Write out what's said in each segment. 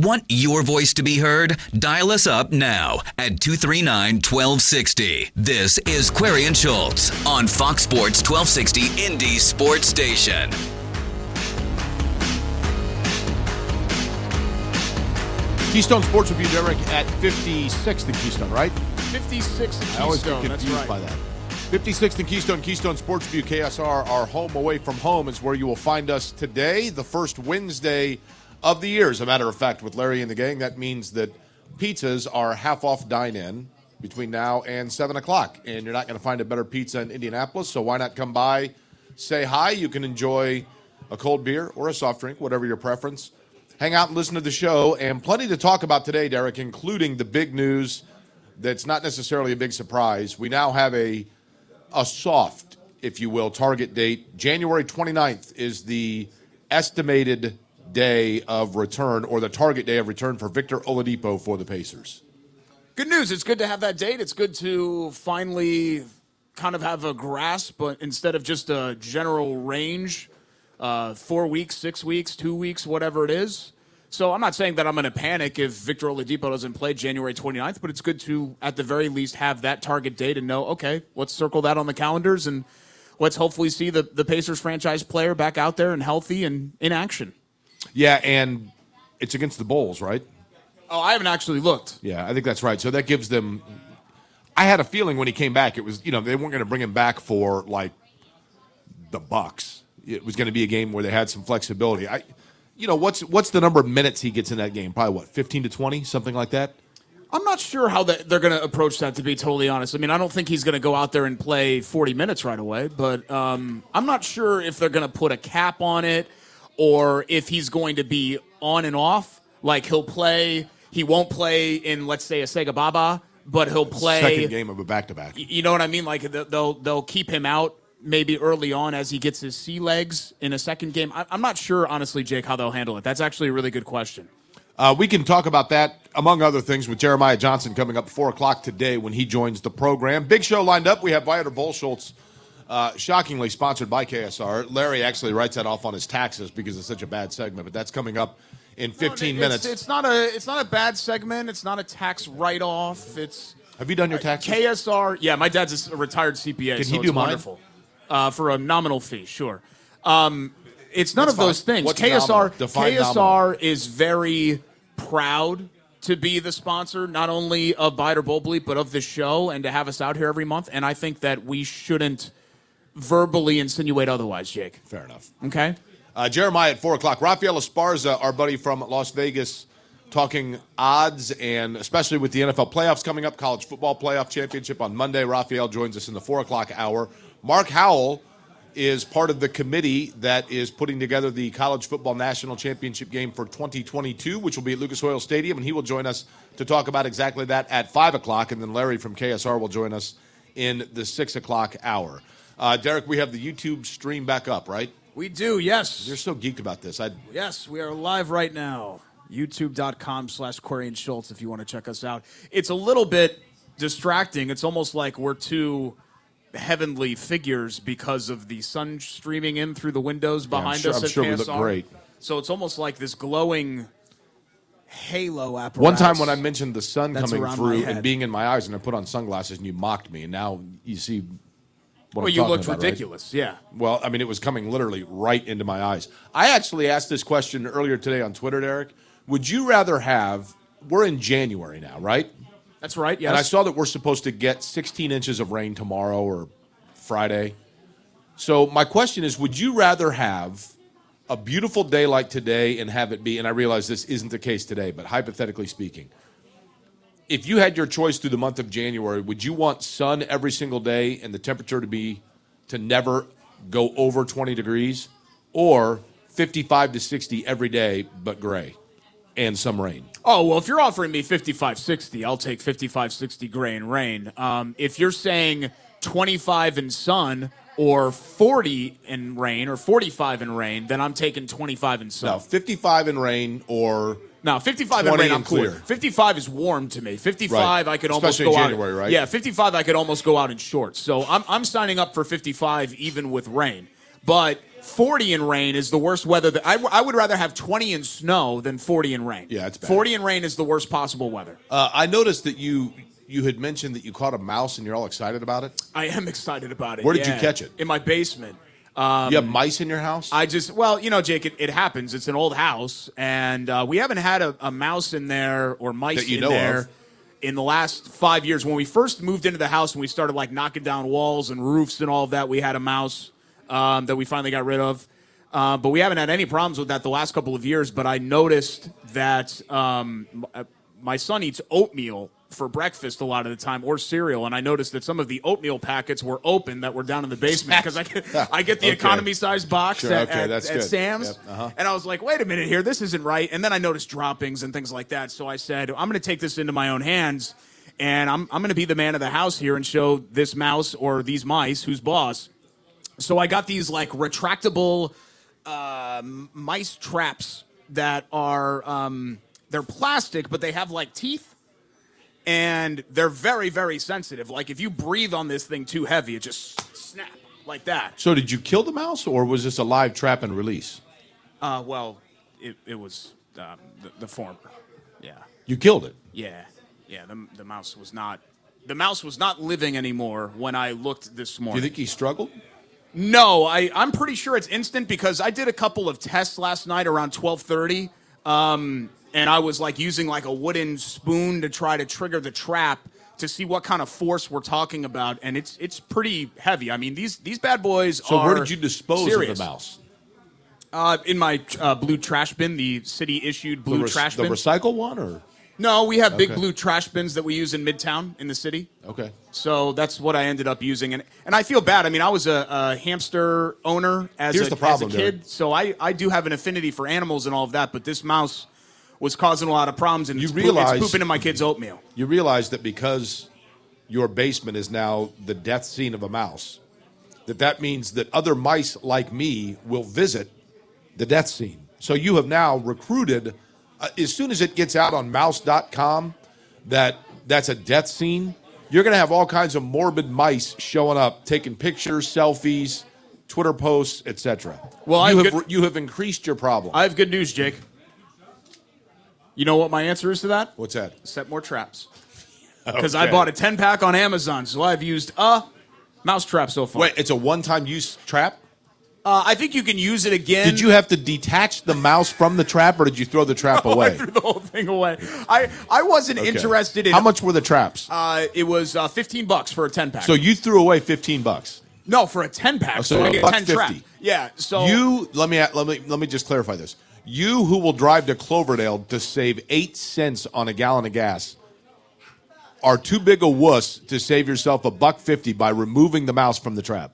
Want your voice to be heard? Dial us up now at 239 1260. This is Query and Schultz on Fox Sports 1260 Indy Sports Station. Keystone Sports Review, Derek, at 56th and Keystone, right? 56 and I always get Keystone. That's confused right. by that. 56th in Keystone, Keystone Sports View, KSR, our home away from home is where you will find us today, the first Wednesday of the year. As a matter of fact, with Larry and the gang, that means that pizzas are half off dine in between now and 7 o'clock. And you're not going to find a better pizza in Indianapolis, so why not come by, say hi? You can enjoy a cold beer or a soft drink, whatever your preference. Hang out and listen to the show, and plenty to talk about today, Derek, including the big news that's not necessarily a big surprise. We now have a a soft, if you will, target date. January 29th is the estimated day of return or the target day of return for Victor Oladipo for the Pacers. Good news. It's good to have that date. It's good to finally kind of have a grasp, but instead of just a general range, uh, four weeks, six weeks, two weeks, whatever it is. So I'm not saying that I'm going to panic if Victor Oladipo doesn't play January 29th, but it's good to, at the very least, have that target date and know, okay, let's circle that on the calendars and let's hopefully see the, the Pacers franchise player back out there and healthy and in action. Yeah, and it's against the Bulls, right? Oh, I haven't actually looked. Yeah, I think that's right. So that gives them. I had a feeling when he came back, it was you know they weren't going to bring him back for like the Bucks. It was going to be a game where they had some flexibility. I, you know, what's what's the number of minutes he gets in that game? Probably what fifteen to twenty, something like that. I'm not sure how that, they're going to approach that, to be totally honest. I mean, I don't think he's going to go out there and play 40 minutes right away, but um, I'm not sure if they're going to put a cap on it or if he's going to be on and off. Like he'll play, he won't play in, let's say, a Sega Baba, but he'll play. Second game of a back to back. You know what I mean? Like they'll they'll keep him out maybe early on as he gets his sea legs in a second game. I- I'm not sure, honestly, Jake, how they'll handle it. That's actually a really good question. Uh, we can talk about that, among other things, with Jeremiah Johnson coming up 4 o'clock today when he joins the program. Big show lined up. We have Viator Bolschultz, uh, shockingly sponsored by KSR. Larry actually writes that off on his taxes because it's such a bad segment, but that's coming up in 15 It's- minutes. It's, not a it's not a bad segment. It's not a tax write off. It's have you done your taxes? KSR. Yeah, my dad's a retired CPA. Can so he it's do mine? wonderful. Uh, for a nominal fee, sure. Um, it's none That's of those things. What's? KSR KSR nominal. is very proud to be the sponsor not only of Buy It or Bull Bleep but of the show and to have us out here every month. And I think that we shouldn't verbally insinuate otherwise, Jake. Fair enough. Okay. Uh, Jeremiah at 4 o'clock. Rafael Esparza, our buddy from Las Vegas, talking odds and especially with the NFL playoffs coming up, college football playoff championship on Monday. Rafael joins us in the 4 o'clock hour. Mark Howell is part of the committee that is putting together the college football national championship game for 2022, which will be at Lucas Oil Stadium, and he will join us to talk about exactly that at 5 o'clock. And then Larry from KSR will join us in the 6 o'clock hour. Uh, Derek, we have the YouTube stream back up, right? We do, yes. You're so geeked about this. I Yes, we are live right now. YouTube.com slash Query and Schultz if you want to check us out. It's a little bit distracting. It's almost like we're two heavenly figures because of the sun streaming in through the windows I'm behind sure- us I'm at sure we look great. So it's almost like this glowing halo apparatus. One time when I mentioned the sun That's coming through and being in my eyes, and I put on sunglasses, and you mocked me, and now you see. Well, I'm you looked about, right? ridiculous. Yeah. Well, I mean, it was coming literally right into my eyes. I actually asked this question earlier today on Twitter, Derek. Would you rather have? We're in January now, right? That's right. Yes. And I saw that we're supposed to get 16 inches of rain tomorrow or Friday. So my question is, would you rather have a beautiful day like today and have it be? And I realize this isn't the case today, but hypothetically speaking, if you had your choice through the month of January, would you want sun every single day and the temperature to be to never go over 20 degrees, or 55 to 60 every day but gray and some rain? Oh, well, if you're offering me 55 60, I'll take 55 60 gray and rain. Um, if you're saying 25 in sun or 40 in rain or 45 in rain, then I'm taking 25 in sun. No, 55 in rain or No, 55 in 20 rain, I'm cool. clear. 55 is warm to me. 55, Right. I could Especially almost go January, out. right? Yeah, 55, I could almost go out in shorts. So I'm, I'm signing up for 55 even with rain. But 40 in rain is the worst weather. That I, w- I would rather have 20 in snow than 40 in rain. Yeah, it's bad. 40 in rain is the worst possible weather. Uh, I noticed that you you had mentioned that you caught a mouse and you're all excited about it. I am excited about it. Where did you yeah. catch it? In my basement. you have mice in your house? I just, well, you know, Jake, it, it happens. It's an old house, and uh, we haven't had a, a mouse in there or mice That you in know there of. in the last five years. When we first moved into the house and we started like knocking down walls and roofs and all of that, we had a mouse um, that we finally got rid of. Uh, but we haven't had any problems with that the last couple of years. But I noticed that um, m- uh, my son eats oatmeal for breakfast a lot of the time or cereal and i noticed that some of the oatmeal packets were open that were down in the basement because I, get- I get the Okay. economy size box Sure, at, okay, at- at sam's Yep, uh-huh. and I was like, wait a minute here, this isn't right. And then I noticed droppings and things like that. So I said, I'm going to take this into my own hands and I'm, I'm going to be the man of the house here and show this mouse or these mice who's boss. So I got these like retractable uh, mice traps that are, um, they're plastic, but they have like teeth. And they're very, very sensitive. Like if you breathe on this thing too heavy, it just snap like that. so did you kill the mouse or was this a live trap and release? Uh, well, it, it was um, the, the former. Yeah, You killed it. yeah, yeah. The, the mouse was not the mouse was not living anymore when I looked this morning. Do you think he struggled? no, I I'm pretty sure it's instant because I did a couple of tests last night around twelve thirty. Um, and I was like using like a wooden spoon to try to trigger the trap to see what kind of force we're talking about, and it's it's pretty heavy. I mean these these bad boys So where did you dispose serious. of the mouse? Uh, in my uh, blue trash bin, the city issued blue trash the recycle one or No, we have big Okay. blue trash bins that we use in Midtown in the city. okay? So that's what I ended up using, and and I feel bad. I mean, I was a, a hamster owner as, Here's a, the problem, as a kid, so I, I do have an affinity for animals and all of that. But this mouse was causing a lot of problems, and You it's, realize- it's pooping in my kids' oatmeal. You realize that because your basement is now the death scene of a mouse, that that means that other mice like me will visit the death scene. So you have now recruited, uh, as soon as it gets out on mouse.com, that that's a death scene, you're going to have all kinds of morbid mice showing up, taking pictures, selfies, Twitter posts, etc. Well, I you have have, good- you have increased your problem. I have good news, Jake. You know what my answer is to that? What's that? Set more traps. Because I bought a ten pack on Amazon, so I've used a mouse trap so far. Wait, it's a one-time use trap? Uh, I think you can use it again. Did you have to detach the mouse from the trap, or did you throw the trap Oh, I away? threw the whole thing away. I, I wasn't Okay. interested in How much were the traps? Uh, it was uh, 15 bucks for a 10 pack. so you threw away fifteen bucks. no, for a 10 pack. Oh, so, so I get 10 traps. 50. Yeah. So You let me let me let me just clarify this. You who will drive to Cloverdale to save eight cents on a gallon of gas are too big a wuss to save yourself a buck fifty by removing the mouse from the trap.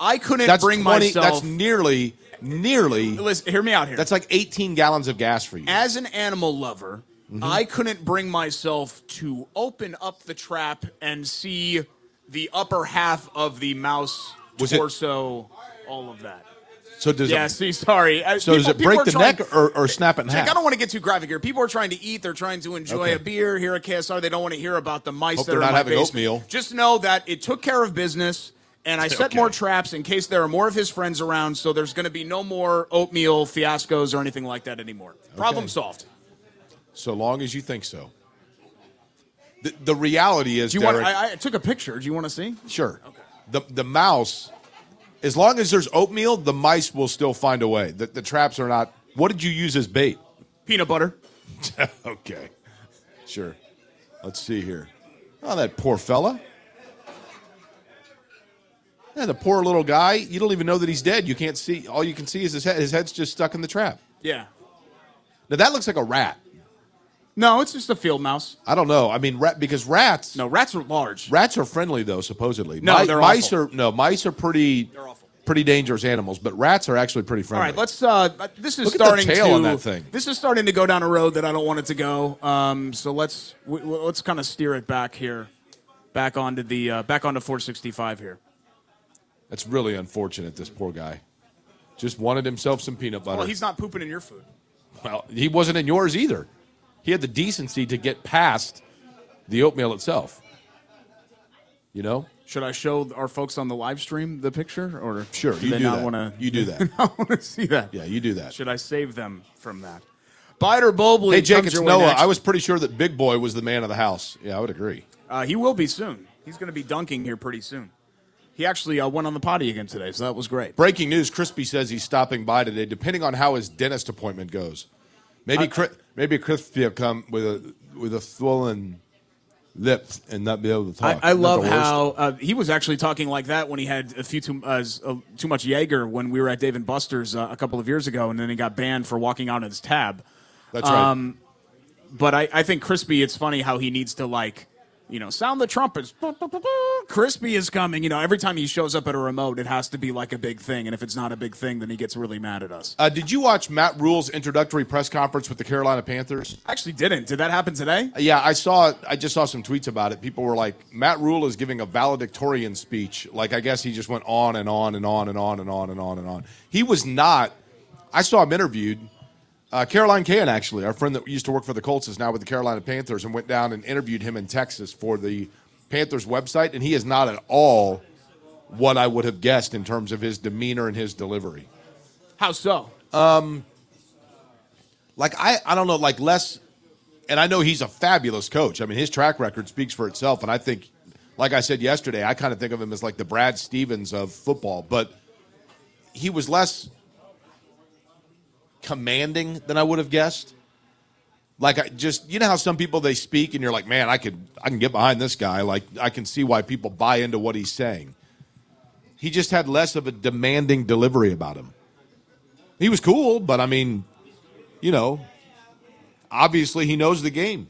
I couldn't That's bring 20 myself. That's nearly nearly. listen, hear me out here. That's like eighteen gallons of gas for you. As an animal lover, Mm-hmm. I couldn't bring myself to open up the trap and see the upper half of the mouse Was it- torso, all of that. So does Yeah, it, see, sorry. Uh, so does it break the trying- neck or, or snap it in half? I don't want to get too graphic here. People are trying to eat. They're trying to enjoy Okay. a beer here at KSR. They don't want to hear about the mice Hope that they're are in not having basement. oatmeal. Just know that it took care of business, and I set Okay. more traps in case there are more of his friends around. So there's going to be no more oatmeal fiascos or anything like that anymore. Problem solved. So long as you think so. The, the reality is, Do you Derek, want? I, I took a picture. Do you want to see? sure. Okay. The the mouse, as long as there's oatmeal, the mice will still find a way. The, the traps are not. What did you use as bait? Peanut butter. okay, sure. Let's see here. Oh, that poor fella. Yeah, the poor little guy. You don't even know that he's dead. You can't see. All you can see is his head. His head's just stuck in the trap. Yeah. Now that looks like a rat. No, it's just a field mouse. I don't know. I mean, rat because rats. No, rats are large. Rats are friendly though, supposedly. No, Mi- they're mice awful. are no mice are pretty They're awful. pretty dangerous animals, but rats are actually pretty friendly. All right, let's. Uh, this is Look at the starting tail to. on that thing. This is starting to go down a road that I don't want it to go. Um, so let's w- w- let's kind of steer it back here, back onto the uh, back onto 465 here. That's really unfortunate. This poor guy just wanted himself some peanut butter. Well, he's not pooping in your food. Well, he wasn't in yours either. He had the decency to get past the oatmeal itself. You know? Should I show our folks on the live stream the picture, or Sure, do you they do not that. want to? You do that. I want to see that. Yeah, you do that. Should I save them from that? Biter Bobley. Hey, Jake, it's Noah. I was pretty sure that Big Boy was the man of the house. Yeah, I would agree. Uh, he will be soon. He's going to be dunking here pretty soon. He actually uh, went on the potty again today, so that was great. Breaking news: Crispy says he's stopping by today. Depending on how his dentist appointment goes, maybe Cri- maybe Crispy will come with a with a swollen lips and not be able to talk. I, I love how uh, he was actually talking like that when he had a few too, uh, uh, too much Jaeger when we were at Dave and Buster's uh, a couple of years ago, and then he got banned for walking out of his tab. That's right. um, But I, I think Crispy, it's funny how he needs to like, you know, sound the trumpets. Crispy is coming. You know, every time he shows up at a remote, it has to be like a big thing, and if it's not a big thing, then he gets really mad at us. uh, did you watch Matt Rhule's introductory press conference with the Carolina Panthers? I actually didn't. Did that happen today? Yeah, I saw. I just saw some tweets about it. People were like, "Matt Rhule is giving a valedictorian speech." Like, I guess he just went on and on and on and on and on and on and on. He was not. I saw him interviewed. Uh, Caroline Cahan, actually, our friend that used to work for the Colts, is now with the Carolina Panthers, and went down and interviewed him in Texas for the Panthers website. And he is not at all what I would have guessed in terms of his demeanor and his delivery. How so? like I, I don't know, like less, and I know he's a fabulous coach. I mean, his track record speaks for itself, and I think, like I said yesterday, I kind of think of him as like the Brad Stevens of football, but he was less commanding than I would have guessed. Like I just, you know how some people they speak, and you're like, man, I could, I can get behind this guy. Like I can see why people buy into what he's saying. He just had less of a demanding delivery about him. He was cool, but I mean, you know, obviously he knows the game.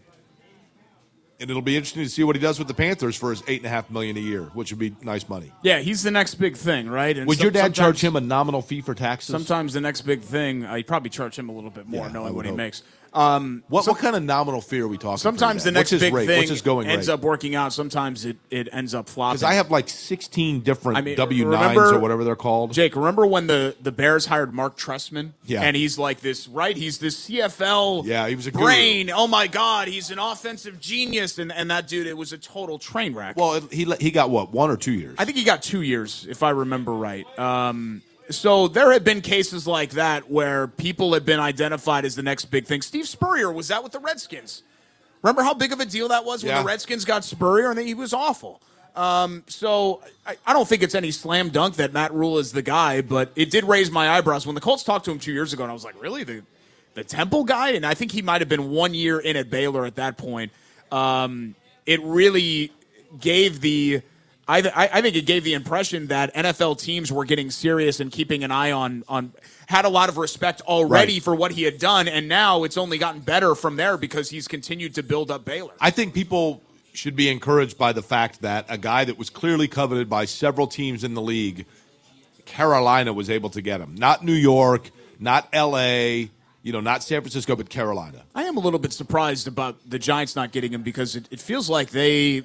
And it'll be interesting to see what he does with the Panthers for his eight and a half million a year, which would be nice money. Yeah, he's the next big thing, right? And Would some- your dad charge him a nominal fee for taxes? Sometimes the next big thing, uh, I'd probably charge him a little bit more, Yeah, knowing what he makes. Um, What, what kind of nominal fear are we talking? About? Sometimes the next big rate? thing going ends rate? up working out. Sometimes it, it ends up flopping. Because I have like sixteen different I mean, W nines or whatever they're called. Jake, remember when the, the Bears hired Marc Trestman? Yeah. And he's like this, right? He's this CFL Yeah, he was a guru. brain. Oh my God, he's an offensive genius. And, and that dude, it was a total train wreck. well, it, he he got what one or two years. I think he got two years, if I remember right. Um, so there have been cases like that where people have been identified as the next big thing. Steve Spurrier was that with the Redskins. Remember how big of a deal that was when Yeah. the Redskins got Spurrier and he was awful. Um, so I, I don't think it's any slam dunk that Matt Rhule is the guy, but it did raise my eyebrows when the Colts talked to him two years ago, and I was like, really the the Temple guy? And I think he might have been one year in at Baylor at that point. Um, it really gave the I, I I think it gave the impression that NFL teams were getting serious and keeping an eye on on had a lot of respect already Right. for what he had done, and now it's only gotten better from there because he's continued to build up Baylor. I think people should be encouraged by the fact that a guy that was clearly coveted by several teams in the league, Carolina was able to get him. Not New York, not L.A., you know, not San Francisco, but Carolina. I am a little bit surprised about the Giants not getting him because it, it feels like they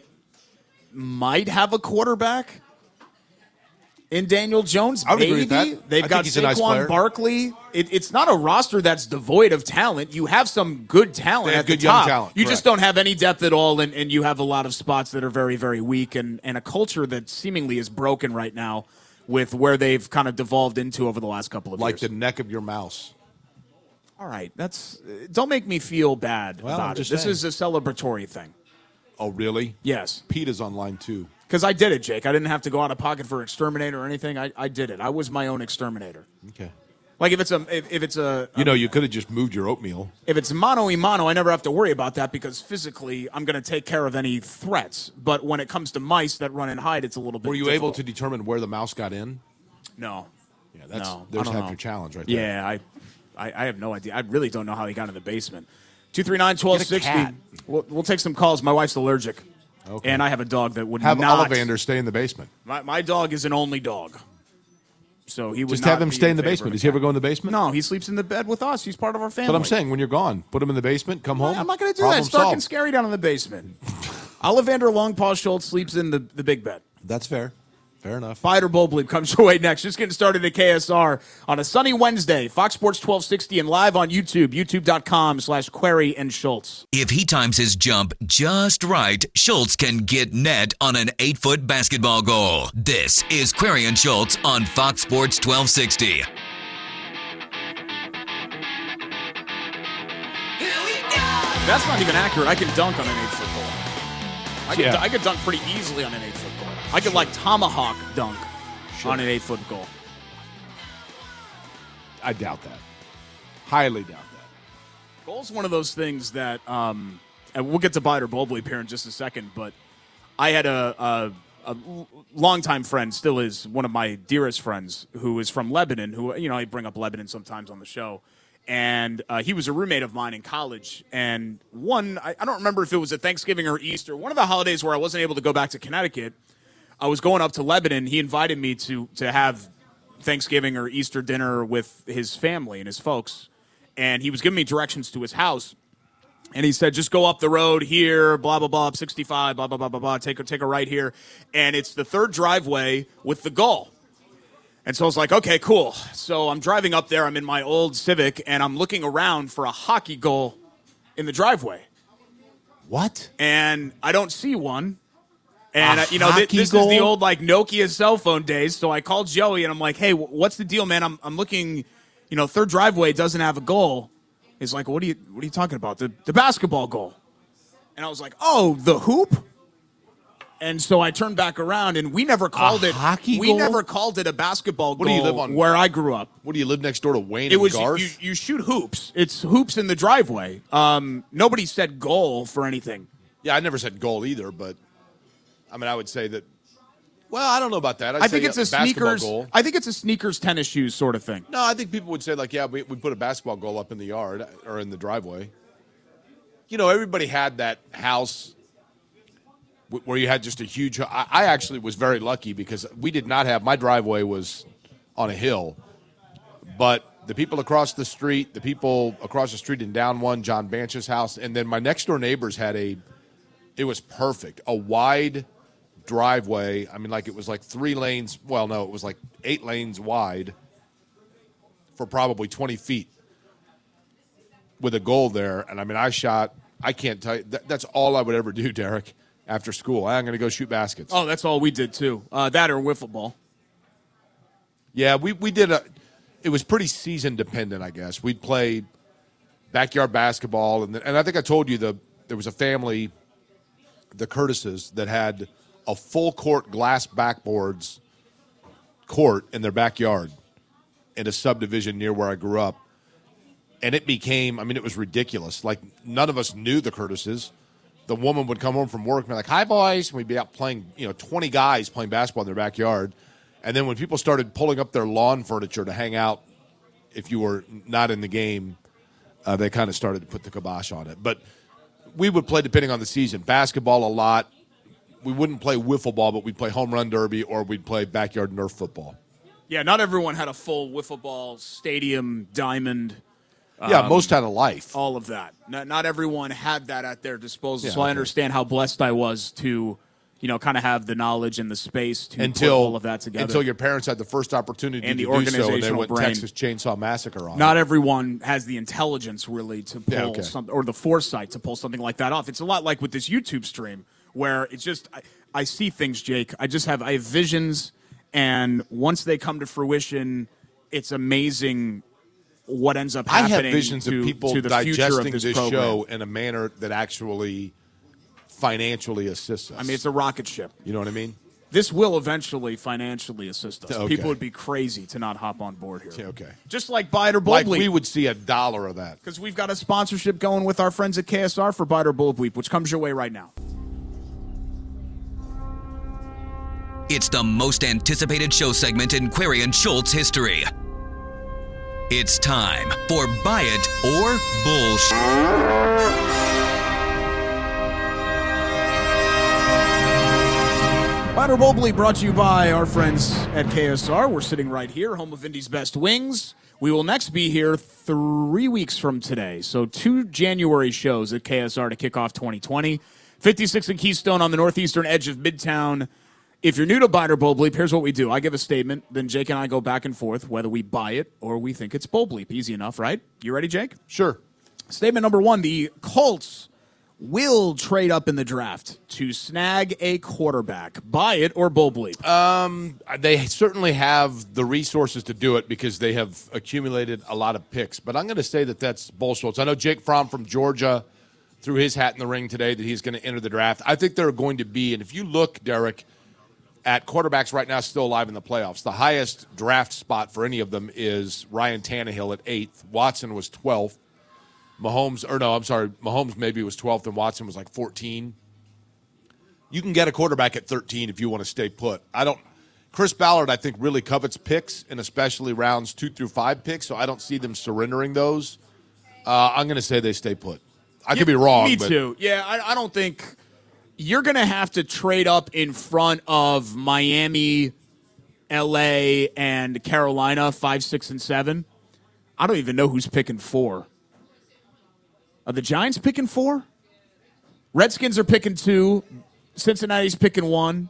might have a quarterback in Daniel Jones. I would maybe agree with that. they've I got a nice. Saquon Barkley. It, it's not a roster that's devoid of talent. You have some good talent at the good young top. talent, You just don't have any depth at all, and, and you have a lot of spots that are very, very weak, and, and a culture that seemingly is broken right now with where they've kind of devolved into over the last couple of Like years. Like the neck of your mouse. all right, that's don't make me feel bad Well, about it. just This is a celebratory thing. Oh, really? Yes. Pete is online too. Because I did it, Jake. I didn't have to go out of pocket for exterminator or anything. I, I did it. I was my own exterminator. Okay. Like if it's a if, if it's a You um, know, you could have just moved your oatmeal. if it's mano a mano, I never have to worry about that because physically I'm going to take care of any threats. But when it comes to mice that run and hide, it's a little bit. Were you able to determine where the mouse got in? No. Yeah, that's no, there's half know. your challenge right there. Yeah, I, I I have no idea. I really don't know how he got in the basement. Two three nine twelve sixty. cat. We'll, we'll take some calls. My wife's allergic, Okay. and I have a dog that would Have not. Ollivander stay in the basement. My, my dog is an only dog. So he would Just not have him be stay in the favor basement. a Does he ever cat. go in the basement? No, he sleeps in the bed with us. He's part of our family. But I'm saying when you're gone, put him in the basement. Come home. I'm not going to do problem that. It's dark solved. and scary down in the basement. Ollivander Longpaw Schultz sleeps in the, the big bed. That's fair. Fair enough. Buy It or Bull Bleep comes your way next. Just getting started at KSR on a sunny Wednesday. Fox Sports 1260 and live on YouTube, youtube.com slash Query and Schultz. If he times his jump just right, Schultz can get net on an eight foot basketball goal. This is Query and Schultz on Fox Sports 1260. That's not even accurate. I can dunk on an eight foot goal. I could, Yeah. I could dunk pretty easily on an eight foot goal. I could like tomahawk dunk on an eight foot goal. I doubt that. Highly doubt that. Goal's one of those things that, um, and we'll get to Buy It or Bull Bleep here in just a second, but I had a, a, a longtime friend, still is one of my dearest friends, who is from Lebanon, who, you know, I bring up Lebanon sometimes on the show. And uh, he was a roommate of mine in college. And one, I, I don't remember if it was a Thanksgiving or Easter, one of the holidays where I wasn't able to go back to Connecticut. I was going up to Lebanon. He invited me to to have Thanksgiving or Easter dinner with his family and his folks, and he was giving me directions to his house. And he said, just go up the road here, blah blah blah, up 65, blah blah blah blah blah. Take a take a right here, and it's the third driveway with the goal. And so I was like, okay, cool. So I'm driving up there. I'm in my old Civic, and I'm looking around for a hockey goal in the driveway What? and I don't see one. And uh, you know, th- hockey this is the old like Nokia cell phone days. So I called Joey and I'm like, "Hey, wh- what's the deal, man? I'm I'm looking, you know, third driveway doesn't have a goal." He's like, "What are you What are you talking about? The the basketball goal?" And I was like, "Oh, the hoop." And so I turned back around, and we never called it hockey We goal? never called it a basketball What goal do you live on? where I grew up. What do you live next door to Wayne It and was you, Garth? you, you shoot hoops. It's hoops in the driveway. Um, nobody said goal for anything. yeah, I never said goal either, but I mean, I would say that. Well, I don't know about that. I'd I think it's a uh, basketball sneakers. goal. I think it's a sneakers, tennis shoes sort of thing. No, I think people would say like, yeah, we, we put a basketball goal up in the yard or in the driveway. You know, everybody had that house where you had just a huge. I, I actually was very lucky because we did not have my driveway was on a hill, but the people across the street, the people across the street and down one, John Banch's house, and then my next door neighbors had a. It was perfect, a wide driveway. I mean, like it was like three lanes. Well, no, it was like eight lanes wide for probably 20 feet with a goal there. And I mean, I shot, I can't tell you, that, that's all I would ever do, Derek, after school. I'm going to go shoot baskets. Oh, that's all we did too. Uh, that or wiffle ball. Yeah, we, we did a, it was pretty season dependent, I guess. We'd play backyard basketball. And, and I think I told you the, there was a family, the Curtises, that had a full court glass backboards court in their backyard in a subdivision near where I grew up. And it became, I mean, it was ridiculous. Like, none of us knew the Curtises. The woman would come home from work and be like, hi, boys. And we'd be out playing, you know, 20 guys playing basketball in their backyard. And then when people started pulling up their lawn furniture to hang out, if you were not in the game, uh, they kind of started to put the kibosh on it. But we would play depending on the season. Basketball a lot. We wouldn't play wiffle ball, but we'd play home run derby or we'd play backyard Nerf football. Yeah, not everyone had a full wiffle ball stadium diamond. yeah, um, most had a life. All of that. Not, not everyone had that at their disposal. Yeah, so I understand how blessed I was to, you know, kind of have the knowledge and the space to until all of that together. until your parents had the first opportunity And to the do so, and they went brain. Texas Chainsaw Massacre on. not it. everyone has the intelligence really to pull Yeah, okay. some or the foresight to pull something like that off. It's a lot like with this YouTube stream where it's just I, I see things, Jake. I just have I have visions, and once they come to fruition, it's amazing what ends up happening. I have visions to, of people to the future of digesting this, this, show in a manner that actually financially assists us. I mean, it's a rocket ship. you know what I mean? This will eventually financially assist us. Okay. People would be crazy to not hop on board here. Okay. Just like Biter Bull Like Bleep. we would see a dollar of that. because we've got a sponsorship going with our friends at KSR for Buy It or Bull Bleep, which comes your way right now. It's the most anticipated show segment in Query and Schultz history. It's time for Buy It or Bullshit. Bull Bleep brought to you by our friends at KSR. We're sitting right here, home of Indy's best wings. We will next be here three weeks from today. So, two January shows at KSR to kick off 2020. 56 and Keystone on the northeastern edge of Midtown If you're new to Buy It or Bull Bleep, here's what we do. I give a statement, then Jake and I go back and forth whether we buy it or we think it's Bull Bleep. Easy enough, right? You ready, Jake? Sure. Statement number one the Colts will trade up in the draft to snag a quarterback. Buy it or Bull Bleep? Um, They certainly have the resources to do it because they have accumulated a lot of picks. But I'm going to say that that's Bull bullshit. I know Jake Fromm from Georgia threw his hat in the ring today that he's going to enter the draft. I think there are going to be, and if you look, Derek, at quarterbacks right now still alive in the playoffs, the highest draft spot for any of them is Ryan Tannehill at eighth. Watson was 12th. Mahomes, or no, I'm sorry, Mahomes maybe was 12th and Watson was like 14. You can get a quarterback at 13 if you want to stay put. I don't. Chris Ballard, I think, really covets picks, and especially rounds two through five picks. So I don't see them surrendering those. Uh, I'm going to say they stay put. I could be wrong. Me but too. Yeah, I, I don't think you're going to have to trade up in front of Miami, L.A., and Carolina, five, six, and seven. I don't even know who's picking four. Are the Giants picking four? Redskins are picking two. Cincinnati's picking one.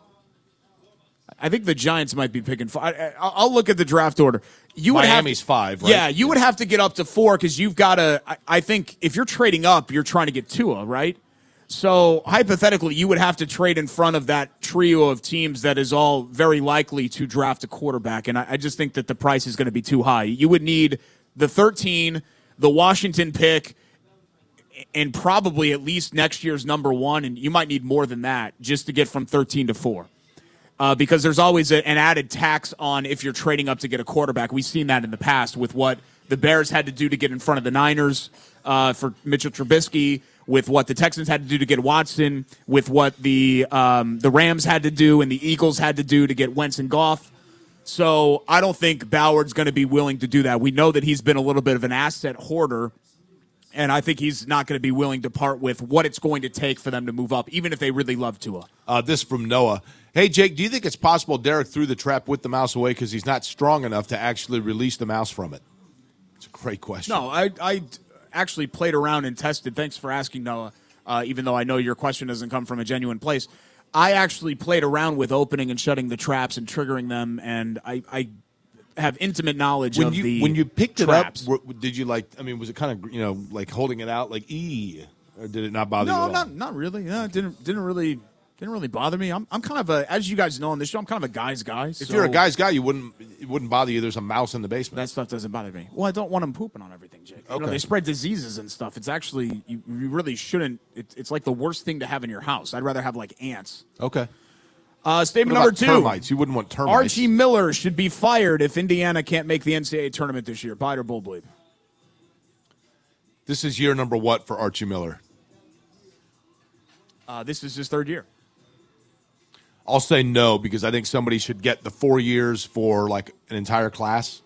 I think the Giants might be picking four. I, will look at the draft order. You would Miami's have, five, right? Yeah, you would have to get up to four because you've got to. I, I think if you're trading up, you're trying to get Tua, right? So hypothetically, you would have to trade in front of that trio of teams that is all very likely to draft a quarterback, and I, I just think that the price is going to be too high. You would need the 13, the Washington pick, and probably at least next year's number one, and you might need more than that just to get from 13 to four. Uh, because there's always a, an added tax on if you're trading up to get a quarterback. We've seen that in the past with what the Bears had to do to get in front of the Niners uh, for Mitchell Trubisky, with what the Texans had to do to get Watson, with what the um, the Rams had to do and the Eagles had to do to get Wentz and Goff. So I don't think Ballard's going to be willing to do that. We know that he's been a little bit of an asset hoarder and I think he's not going to be willing to part with what it's going to take for them to move up, even if they really love Tua. Uh, this from Noah. Hey, Jake, do you think it's possible Derek threw the trap with the mouse away because he's not strong enough to actually release the mouse from it? It's a great question. No, I, I actually played around and tested. Thanks for asking, Noah, uh, even though I know your question doesn't come from a genuine place. I actually played around with opening and shutting the traps and triggering them, and I, I have intimate knowledge when of you the when you picked traps. it up, did you like? I mean, was it kind of you know like holding it out like e, or did it not bother you? No, not not really. No, it didn't didn't really didn't really bother me. I'm I'm kind of a as you guys know on this show, I'm kind of a guy's guy. If you're a guy's guy, you wouldn't it wouldn't bother you. There's a mouse in the basement. that stuff doesn't bother me. Well, I don't want them pooping on everything, Jake. You know, Okay. they spread diseases and stuff. It's actually you, you really shouldn't. It, it's like the worst thing to have in your house. I'd rather have like ants. okay. Uh, statement number two: termites. You wouldn't want termites. Archie Miller should be fired if Indiana can't make the NCAA tournament this year. Bite or bull bleep? This is year number what for Archie Miller? Uh, this is his third year. I'll say no because I think somebody should get the four years for like an entire class.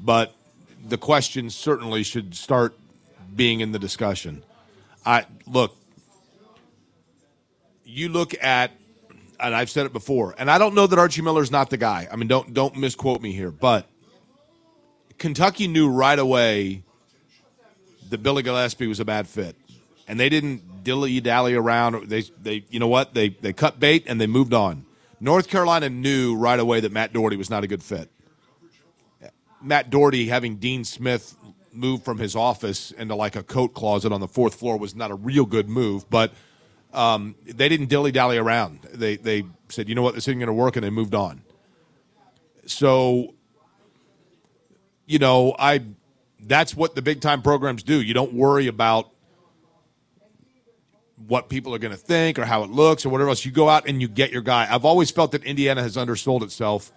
But the question certainly should start being in the discussion. I look, you look at, and I've said it before, and I don't know that Archie Miller's not the guy. I mean, don't don't misquote me here, but Kentucky knew right away that Billy Gillespie was a bad fit, and they didn't dilly dally around. They they you know what they they cut bait and they moved on. North Carolina knew right away that Matt Doherty was not a good fit. Matt Doherty having Dean Smith move from his office into like a coat closet on the fourth floor was not a real good move, but um, they didn't dilly dally around. They they said, you know what, this isn't going to work, and they moved on. So, you know, I that's what the big time programs do. You don't worry about what people are going to think or how it looks or whatever else. You go out and you get your guy. I've always felt that Indiana has undersold itself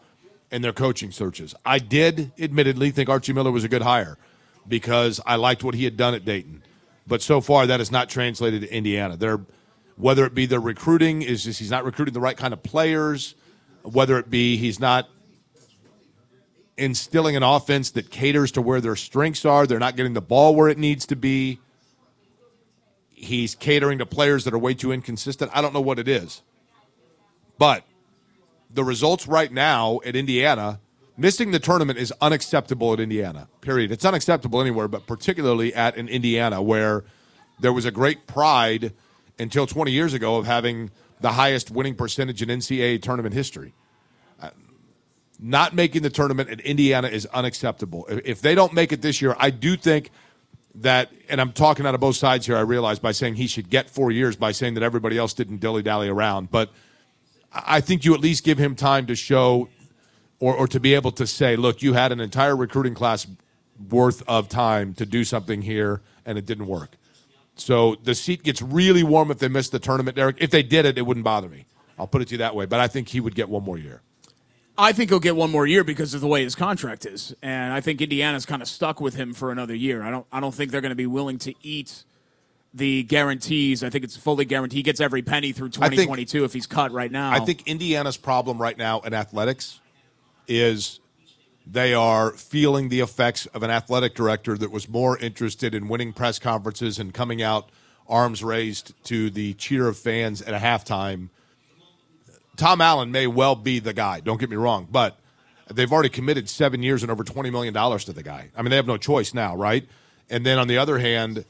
in their coaching searches. I did, admittedly, think Archie Miller was a good hire because I liked what he had done at Dayton. But so far, that has not translated to Indiana. They're, whether it be their recruiting is just he's not recruiting the right kind of players, whether it be he's not instilling an offense that caters to where their strengths are. They're not getting the ball where it needs to be. He's catering to players that are way too inconsistent. I don't know what it is. But the results right now at Indiana, missing the tournament is unacceptable at Indiana, period. It's unacceptable anywhere, but particularly at an Indiana where there was a great pride until 20 years ago of having the highest winning percentage in NCAA tournament history. Uh, not making the tournament at Indiana is unacceptable. If they don't make it this year, I do think that, and I'm talking out of both sides here, I realize by saying he should get four years, by saying that everybody else didn't dilly dally around. But I think you at least give him time to show or, or to be able to say, look, you had an entire recruiting class worth of time to do something here, and it didn't work. So the seat gets really warm if they miss the tournament, Derek. If they did it, it wouldn't bother me. I'll put it to you that way. But I think he would get one more year. I think he'll get one more year because of the way his contract is, and I think Indiana's kind of stuck with him for another year. I don't. I don't think they're going to be willing to eat the guarantees. I think it's fully guaranteed. He gets every penny through 2022 think, if he's cut right now. I think Indiana's problem right now in athletics is they are feeling the effects of an athletic director that was more interested in winning press conferences and coming out arms raised to the cheer of fans at a halftime. Tom Allen may well be the guy, don't get me wrong, but they've already committed seven years and over $20 million to the guy. I mean, they have no choice now, right? And then on the other hand,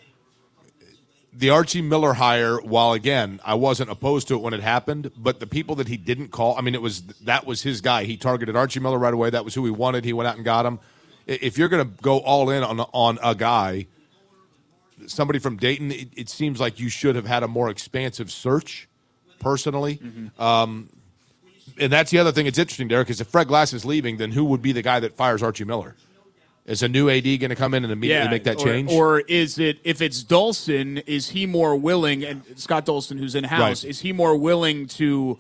the Archie Miller hire, while again I wasn't opposed to it when it happened, but the people that he didn't call, I mean, it was that was his guy. He targeted Archie Miller right away. That was who he wanted. He went out and got him. If you're going to go all in on on a guy, somebody from Dayton, it, it, seems like you should have had a more expansive search. Personally, mm-hmm. um, and that's the other thing. that's interesting, Derek, is if Fred Glass is leaving, then who would be the guy that fires Archie Miller? Is a new AD going to come in and immediately yeah, make that or, change? Or is it, if it's Dolson, is he more willing, and Scott Dolson, who's in house, right. is he more willing to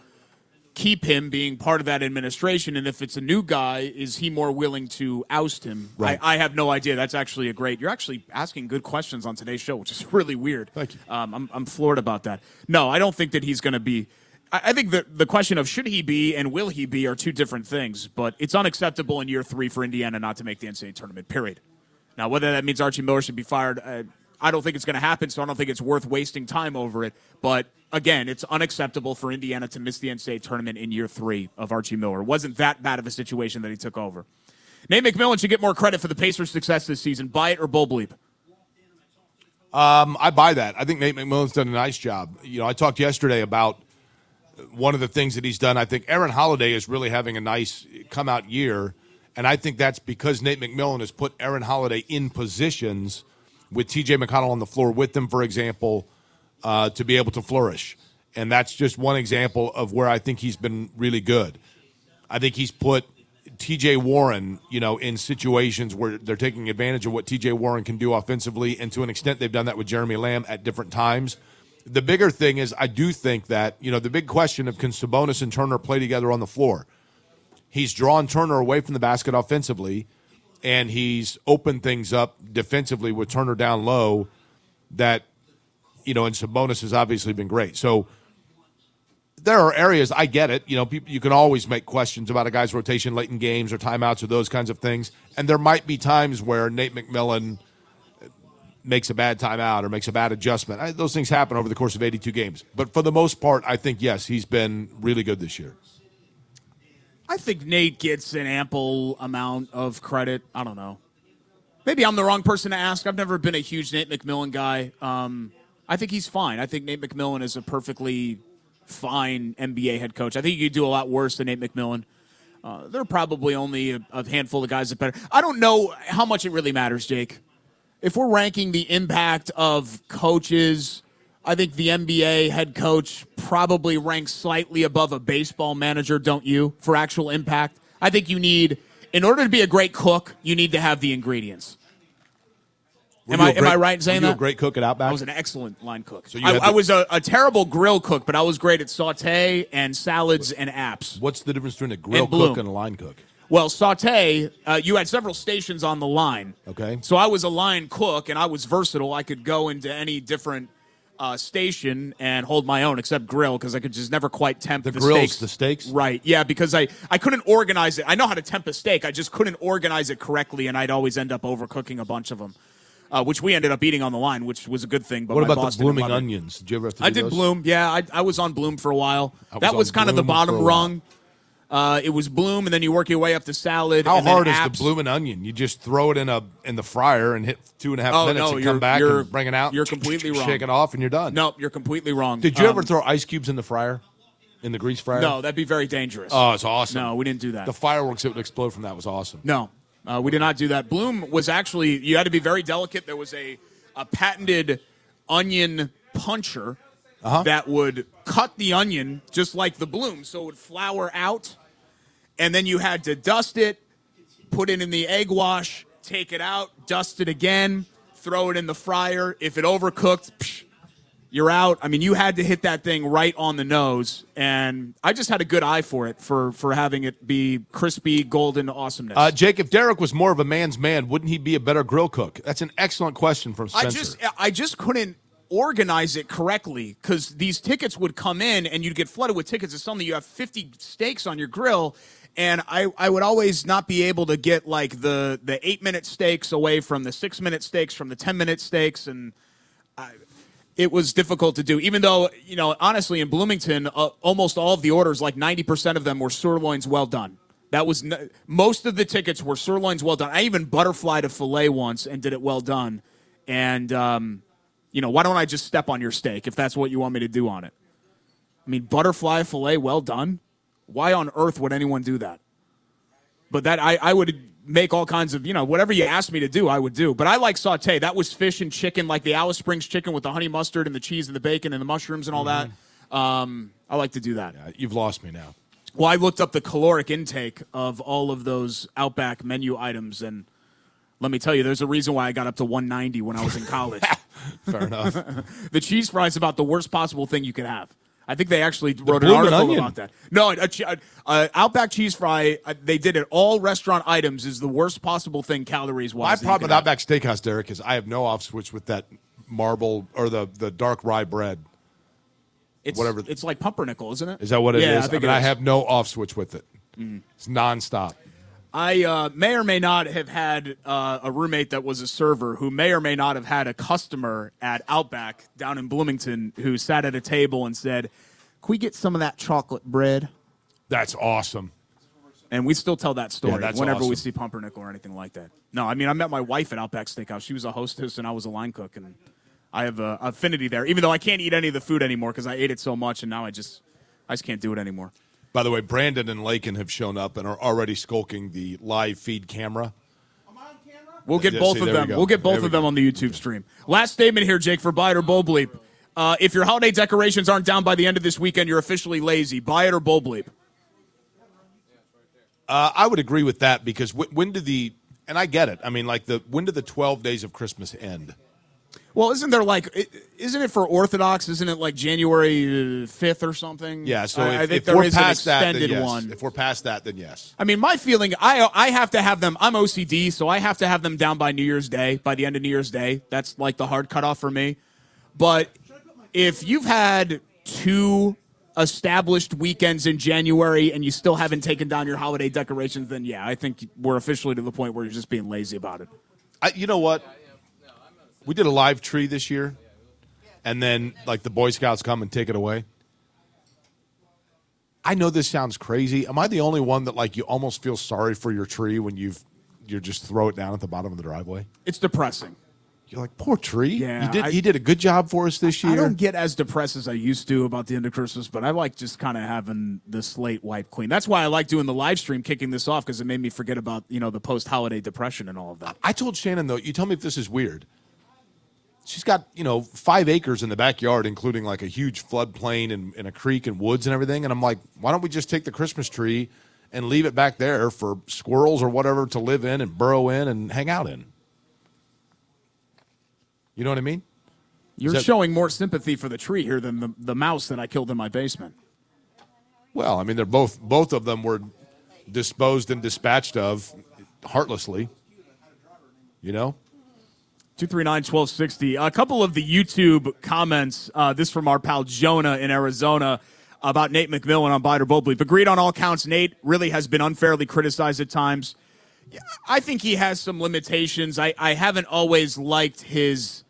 keep him being part of that administration? And if it's a new guy, is he more willing to oust him? Right. I, I have no idea. That's actually a great. You're actually asking good questions on today's show, which is really weird. Thank you. Um, I'm, I'm floored about that. No, I don't think that he's going to be I think the the question of should he be and will he be are two different things. But it's unacceptable in year three for Indiana not to make the NCAA tournament. Period. Now, whether that means Archie Miller should be fired, uh, I don't think it's going to happen. So I don't think it's worth wasting time over it. But again, it's unacceptable for Indiana to miss the NCAA tournament in year three of Archie Miller. It wasn't that bad of a situation that he took over. Nate McMillan should get more credit for the Pacers' success this season. Buy it or bull bleep. Um, I buy that. I think Nate McMillan's done a nice job. You know, I talked yesterday about one of the things that he's done. I think Aaron Holiday is really having a nice come out year. And I think that's because Nate McMillan has put Aaron Holiday in positions with TJ McConnell on the floor with them, for example, uh, to be able to flourish. And that's just one example of where I think he's been really good. I think he's put TJ Warren, you know, in situations where they're taking advantage of what TJ Warren can do offensively. And to an extent, they've done that with Jeremy Lamb at different times the bigger thing is I do think that, you know, the big question of can Sabonis and Turner play together on the floor? He's drawn Turner away from the basket offensively, and he's opened things up defensively with Turner down low that, you know, and Sabonis has obviously been great. So there are areas, I get it. You know, people, you can always make questions about a guy's rotation late in games or timeouts or those kinds of things. And there might be times where Nate McMillan – makes a bad timeout or makes a bad adjustment. I, those things happen over the course of 82 games. But for the most part, I think, yes, he's been really good this year. I think Nate gets an ample amount of credit. I don't know. Maybe I'm the wrong person to ask. I've never been a huge Nate McMillan guy. Um, I think he's fine. I think Nate McMillan is a perfectly fine NBA head coach. I think you could do a lot worse than Nate McMillan. Uh, there are probably only a, a handful of guys that better. I don't know how much it really matters, Jake if we're ranking the impact of coaches, I think the NBA head coach probably ranks slightly above a baseball manager, don't you, for actual impact? I think you need, in order to be a great cook, you need to have the ingredients. Am I, great, am I right in saying that? a great cook at Outback? I was an excellent line cook. So I, I, was a, a, terrible grill cook, but I was great at saute and salads and apps. What's the difference between a grill cook and a line cook? Well, saute, uh, you had several stations on the line. Okay. So I was a line cook, and I was versatile. I could go into any different uh, station and hold my own, except grill, because I could just never quite temp the, the grills, steaks. the steaks. Right. Yeah, because I I couldn't organize it. I know how to temp a steak. I just couldn't organize it correctly, and I'd always end up overcooking a bunch of them. Uh, which we ended up eating on the line, which was a good thing. But what about the blooming onions? Did you ever? Have to I did those? bloom. Yeah, I, I was on bloom for a while. Was that was kind of the bottom rung. Uh, it was bloom, and then you work your way up to salad. How hard is the blooming onion? You just throw it in a in the fryer and hit two and a half oh, minutes no, and come back and bring it out. You're completely wrong. Shake it off and you're done. No, you're completely wrong. Did you um, ever throw ice cubes in the fryer? in the grease fryer? No, that'd be very dangerous. Oh, it's awesome. no, we didn't do that. The fireworks that would explode from that was awesome. No, uh, we did not do that. Bloom was actually you had to be very delicate. There was a a patented onion puncher Uh-huh. that would cut the onion just like the bloom, so it would flower out, and then you had to dust it, put it in the egg wash, take it out, dust it again, throw it in the fryer. If it overcooked. psh, you're out. I mean, you had to hit that thing right on the nose, and I just had a good eye for it for for having it be crispy, golden awesomeness. Uh, Jake, if Derek was more of a man's man, wouldn't he be a better grill cook? That's an excellent question from Spencer. I just I just couldn't organize it correctly because these tickets would come in and you'd get flooded with tickets. It's suddenly you have 50 steaks on your grill. And I, I would always not be able to get like the, the eight minute steaks away from the six minute steaks from the 10 minute steaks. And I, it was difficult to do, even though, you know, honestly, in Bloomington, uh, almost all of the orders, like 90% of them were sirloins well done. That was n- most of the tickets were sirloins well done. I even butterflied a fillet once and did it well done. And, um, you know, why don't I just step on your steak if that's what you want me to do on it? I mean, butterfly fillet well done. Why on earth would anyone do that? But that I, I would make all kinds of, you know, whatever you asked me to do, I would do. But I like saute. That was fish and chicken, like the Alice Springs chicken with the honey mustard and the cheese and the bacon and the mushrooms and all that. Um, I like to do that. Uh, You've lost me now. Well, I looked up the caloric intake of all of those Outback menu items, and let me tell you, there's a reason why I got up to 190 when I was in college. Fair enough. the cheese fry is about the worst possible thing you could have. I think they actually wrote an article onion. about that. No, a, a, a Outback cheese fry. uh, They did it. All restaurant items is the worst possible thing calories wise. you problem with. Outback Steakhouse, Derek, is I have no off switch with that marble or the, the dark rye bread. It's, whatever- It's like pumpernickel, isn't it? Is that what it is? yeah, I I, think mean, I is. Have no off switch with it. It's nonstop. I uh, may or may not have had uh, a roommate that was a server who may or may not have had a customer at Outback down in Bloomington who sat at a table and said, "Can we get some of that chocolate bread?" That's awesome. And we still tell that story Yeah, whenever we see pumpernickel or anything like that. No, I mean I met my wife at Outback Steakhouse. She was a hostess and I was a line cook, and I have an affinity there. Even though I can't eat any of the food anymore because I ate it so much, and now I just I just can't do it anymore. By the way, Brandon and Lakin have shown up and are already skulking the live feed camera. We'll get Yeah, both see, of there we them. We'll get both There we of them go. on the YouTube stream. Last statement here, Jake, for buy it or bull bleep. Uh, if your holiday decorations aren't down by the end of this weekend, you're officially lazy. Buy it or bull bleep. Uh, I would agree with that because w- when do the and I get it. I mean, like the when do the twelve days of Christmas end? Well, isn't there like, isn't it for Orthodox? Isn't it like January uh, fifth or something? Yeah, so I, if, I think if there we're is past an that, then extended yes. one. If we're past that, then yes. I mean, my feeling, I I have to have them. I'm OCD, so I have to have them down by New Year's Day. By the end of New Year's Day, that's like the hard cutoff for me. But if you've had two established weekends in January and you still haven't taken down your holiday decorations, then yeah, I think we're officially to the point where you're just being lazy about it. I, you know what? We did a live tree this year, and then like the Boy Scouts come and take it away. I know this sounds crazy. Am I the only one that like you almost feel sorry for your tree when you've you just throw it down at the bottom of the driveway? It's depressing. You're like, poor tree. Yeah, you did. I- he did a good job for us this year. I don't get as depressed as I used to about the end of Christmas, but I like just kind of having the slate wiped clean. That's why I like doing the live stream, kicking this off because it made me forget about you know the post holiday depression and all of that. I told Shannon though, you tell me if this is weird. She's got you know five acres in the backyard, including like a huge floodplain and, and a creek and woods and everything. And I'm like, why don't we just take the Christmas tree and leave it back there for squirrels or whatever to live in and burrow in and hang out in? You know what I mean? You're that- showing more sympathy for the tree here than the, the mouse that I killed in my basement. Well, I mean, they're both both of them were disposed and dispatched of heartlessly. You know. 239 1260. A couple of the YouTube comments, uh, this from our pal Jonah in Arizona about Nate McMillan on Buy It or Bull Bleep. Agreed on all counts. Nate really has been unfairly criticized at times. I think he has some limitations. I, I haven't always liked his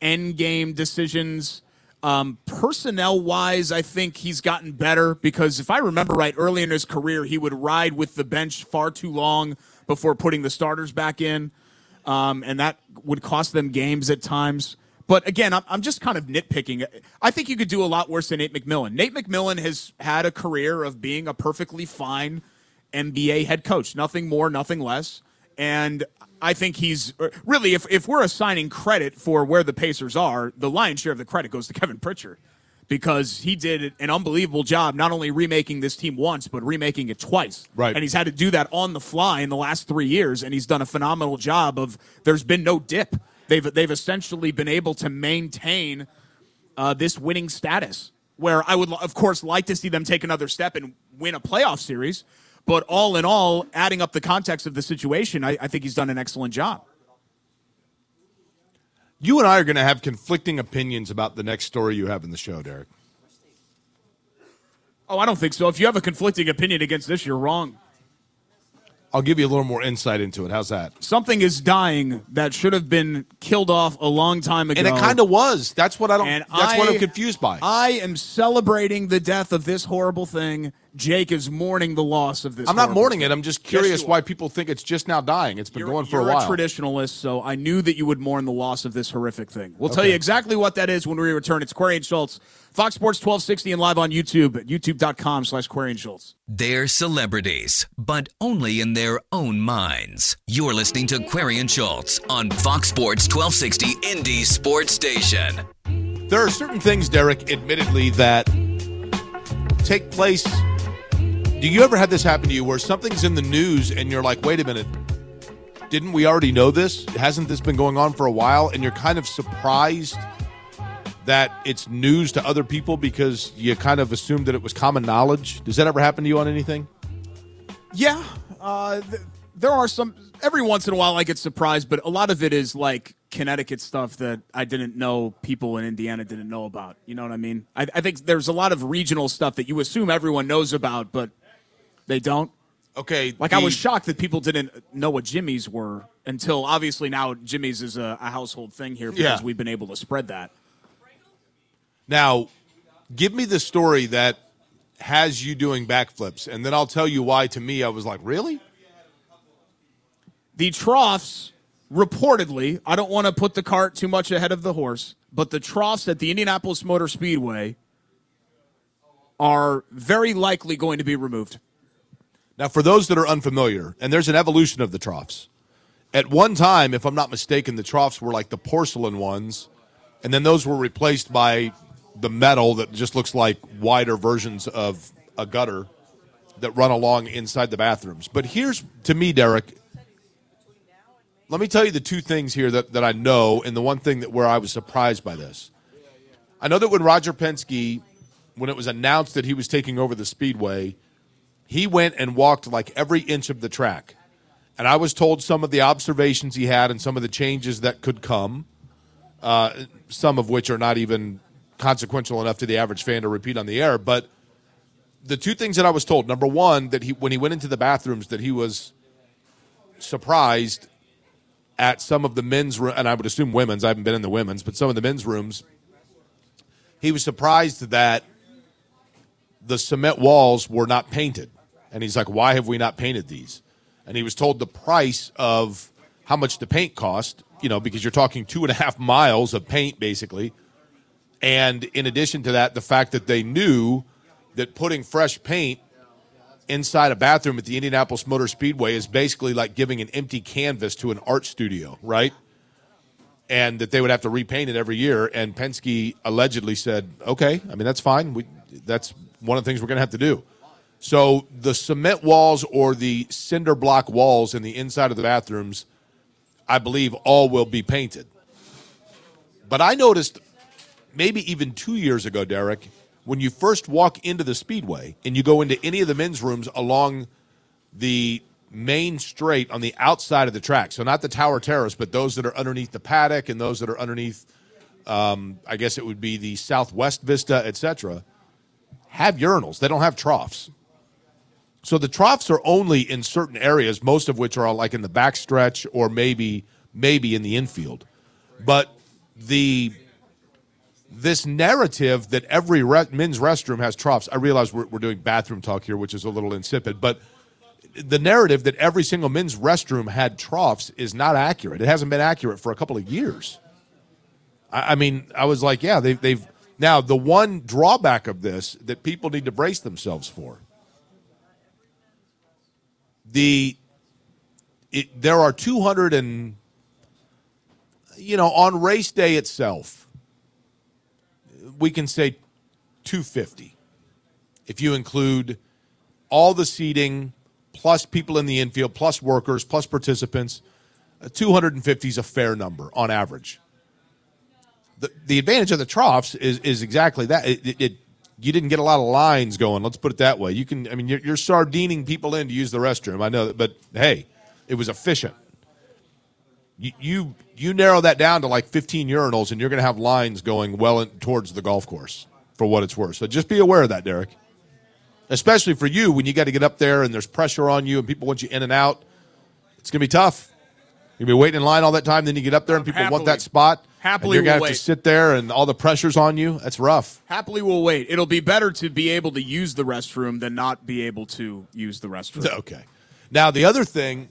end game decisions. Um, personnel wise, I think he's gotten better because if I remember right, early in his career, he would ride with the bench far too long before putting the starters back in um, and that would cost them games at times. But again, I'm, I'm just kind of nitpicking. I think you could do a lot worse than Nate McMillan. Nate McMillan has had a career of being a perfectly fine NBA head coach, nothing more, nothing less. And I think he's really, if, if we're assigning credit for where the Pacers are, the lion's share of the credit goes to Kevin Pritchard because he did an unbelievable job not only remaking this team once, but remaking it twice. Right. And he's had to do that on the fly in the last three years, and he's done a phenomenal job of there's been no dip. They've they've essentially been able to maintain uh, this winning status. Where I would, of course, like to see them take another step and win a playoff series. But all in all, adding up the context of the situation, I, I think he's done an excellent job. You and I are going to have conflicting opinions about the next story you have in the show, Derek. Oh, I don't think so. If you have a conflicting opinion against this, you're wrong. I'll give you a little more insight into it. How's that? Something is dying that should have been killed off a long time ago. And it kind of was. That's what I don't. And that's I, what I'm confused by. I am celebrating the death of this horrible thing. Jake is mourning the loss of this. I'm not mourning thing. it. I'm just curious you why people think it's just now dying. It's been You're, going for you're a while. traditionalist, so I knew that you would mourn the loss of this horrific thing. We'll tell you exactly what that is when we return. It's Query and Schultz, Fox Sports 1260 and live on YouTube at youtube.com slash Query and Schultz. They're celebrities, but only in their own minds. You're listening to Query and Schultz on Fox Sports 1260 Indy Sports Station. There are certain things, Derek, admittedly, that take place. Do you ever have this happen to you where something's in the news and you're like, wait a minute, didn't we already know this? Hasn't this been going on for a while? And you're kind of surprised that it's news to other people because you kind of assumed that it was common knowledge. Does that ever happen to you on anything? Yeah, uh, th- there are some. Every once in a while, I get surprised, but a lot of it is like Connecticut stuff that I didn't know people in Indiana didn't know about. You know what I mean? I, I think there's a lot of regional stuff that you assume everyone knows about, but they don't. Okay. Like I was shocked that people didn't know what Jimmy's were until obviously now Jimmy's is a, a household thing here because Yeah. we've been able to spread that. Now, give me the story that has you doing backflips, and then I'll tell you why. To me, I was like, really? The troughs, reportedly, I don't want to put the cart too much ahead of the horse, but the troughs at the Indianapolis Motor Speedway are very likely going to be removed. Now, for those that are unfamiliar, and there's an evolution of the troughs. At one time, if I'm not mistaken, the troughs were like the porcelain ones, and then those were replaced by the metal that just looks like wider versions of a gutter that run along inside the bathrooms. But here's to me, Derek. Let me tell you the two things here that, that I know, and the one thing that where I was surprised by this. I know that when Roger Penske, when it was announced that he was taking over the speedway, he went and walked like every inch of the track. And I was told some of the observations he had and some of the changes that could come, uh, some of which are not even consequential enough to the average fan to repeat on the air. But the two things that I was told number one, that he, when he went into the bathrooms, that he was surprised at some of the men's room, and I would assume women's, I haven't been in the women's, but some of the men's rooms, he was surprised that the cement walls were not painted. And he's like, why have we not painted these? And he was told the price of how much the paint cost, you know, because you're talking two and a half miles of paint, basically. And in addition to that, the fact that they knew that putting fresh paint inside a bathroom at the Indianapolis Motor Speedway is basically like giving an empty canvas to an art studio, right? And that they would have to repaint it every year. And Penske allegedly said, okay, I mean, that's fine. We, that's one of the things we're going to have to do. So the cement walls or the cinder block walls in the inside of the bathrooms, I believe all will be painted. But I noticed maybe even two years ago, Derek, when you first walk into the speedway and you go into any of the men's rooms along the main straight on the outside of the track, so not the tower terrace, but those that are underneath the paddock and those that are underneath, um, I guess it would be the southwest vista, etc., have urinals. They don't have troughs. So the troughs are only in certain areas, most of which are like in the backstretch or maybe maybe in the infield. But the this narrative that every re- men's restroom has troughs. I realize we're, we're doing bathroom talk here, which is a little insipid, but the narrative that every single men's restroom had troughs is not accurate. It hasn't been accurate for a couple of years. I, I mean, I was like, yeah, they, they've now the one drawback of this that people need to brace themselves for. The it, there are 200 and you know on race day itself we can say 250 if you include all the seating plus people in the infield plus workers plus participants uh, 250 is a fair number on average. The, the advantage of the troughs is, is exactly that. It, it, it you didn't get a lot of lines going let's put it that way you can i mean you're, you're sardining people in to use the restroom i know that but hey it was efficient. You, you you narrow that down to like 15 urinals, and you're going to have lines going well in, towards the golf course for what it's worth. So just be aware of that, Derek. Especially for you when you got to get up there and there's pressure on you and people want you in and out. It's going to be tough. You'll be waiting in line all that time, then you get up there and um, people Happily. want that spot. Happily you're to have wait. to sit there and all the pressure's on you. That's rough. Happily, we'll wait. It'll be better to be able to use the restroom than not be able to use the restroom. Okay. Now the other thing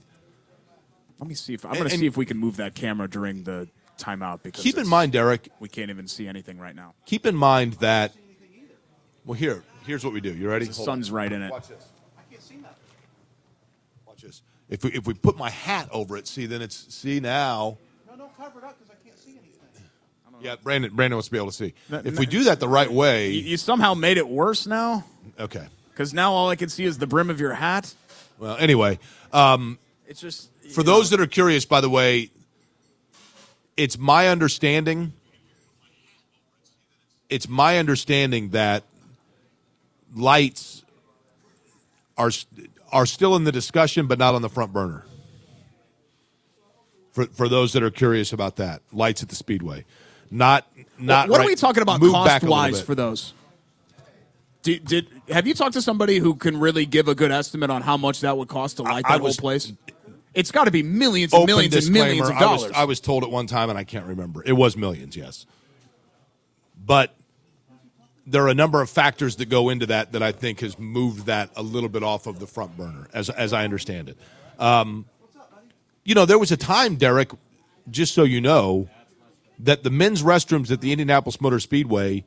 Let me see if I'm going to And- see if we can move that camera during the timeout because keep in mind, Derek, we can't even see anything right now. keep in mind that well here here's what we do you ready The sun's right in it. watch this if we, if we put my hat over it see then it's see now. No, no, cover it up because I can't see anything. yeah brandon brandon wants to be able to see. No, if we do that the right way. You somehow made it worse now? Okay. Because now all I can see is the brim of your hat. well anyway um, It's just for those that are curious by the way it's my understanding it's my understanding that lights are are still in the discussion but not on the front burner for for those that are curious about that lights at the speedway not not what right- are we talking about cost wise for those? Did, did have you talked to somebody who can really give a good estimate on how much that would cost to light I that was- whole place? It's got to be millions and millions and millions of I was- dollars. I was told at one time, and I can't remember. It was millions, yes. But there are a number of factors that go into that that I think has moved that a little bit off of the front burner, as as I understand it. Um, you know, there was a time, Derek, just so you know, that the men's restrooms at the Indianapolis Motor Speedway,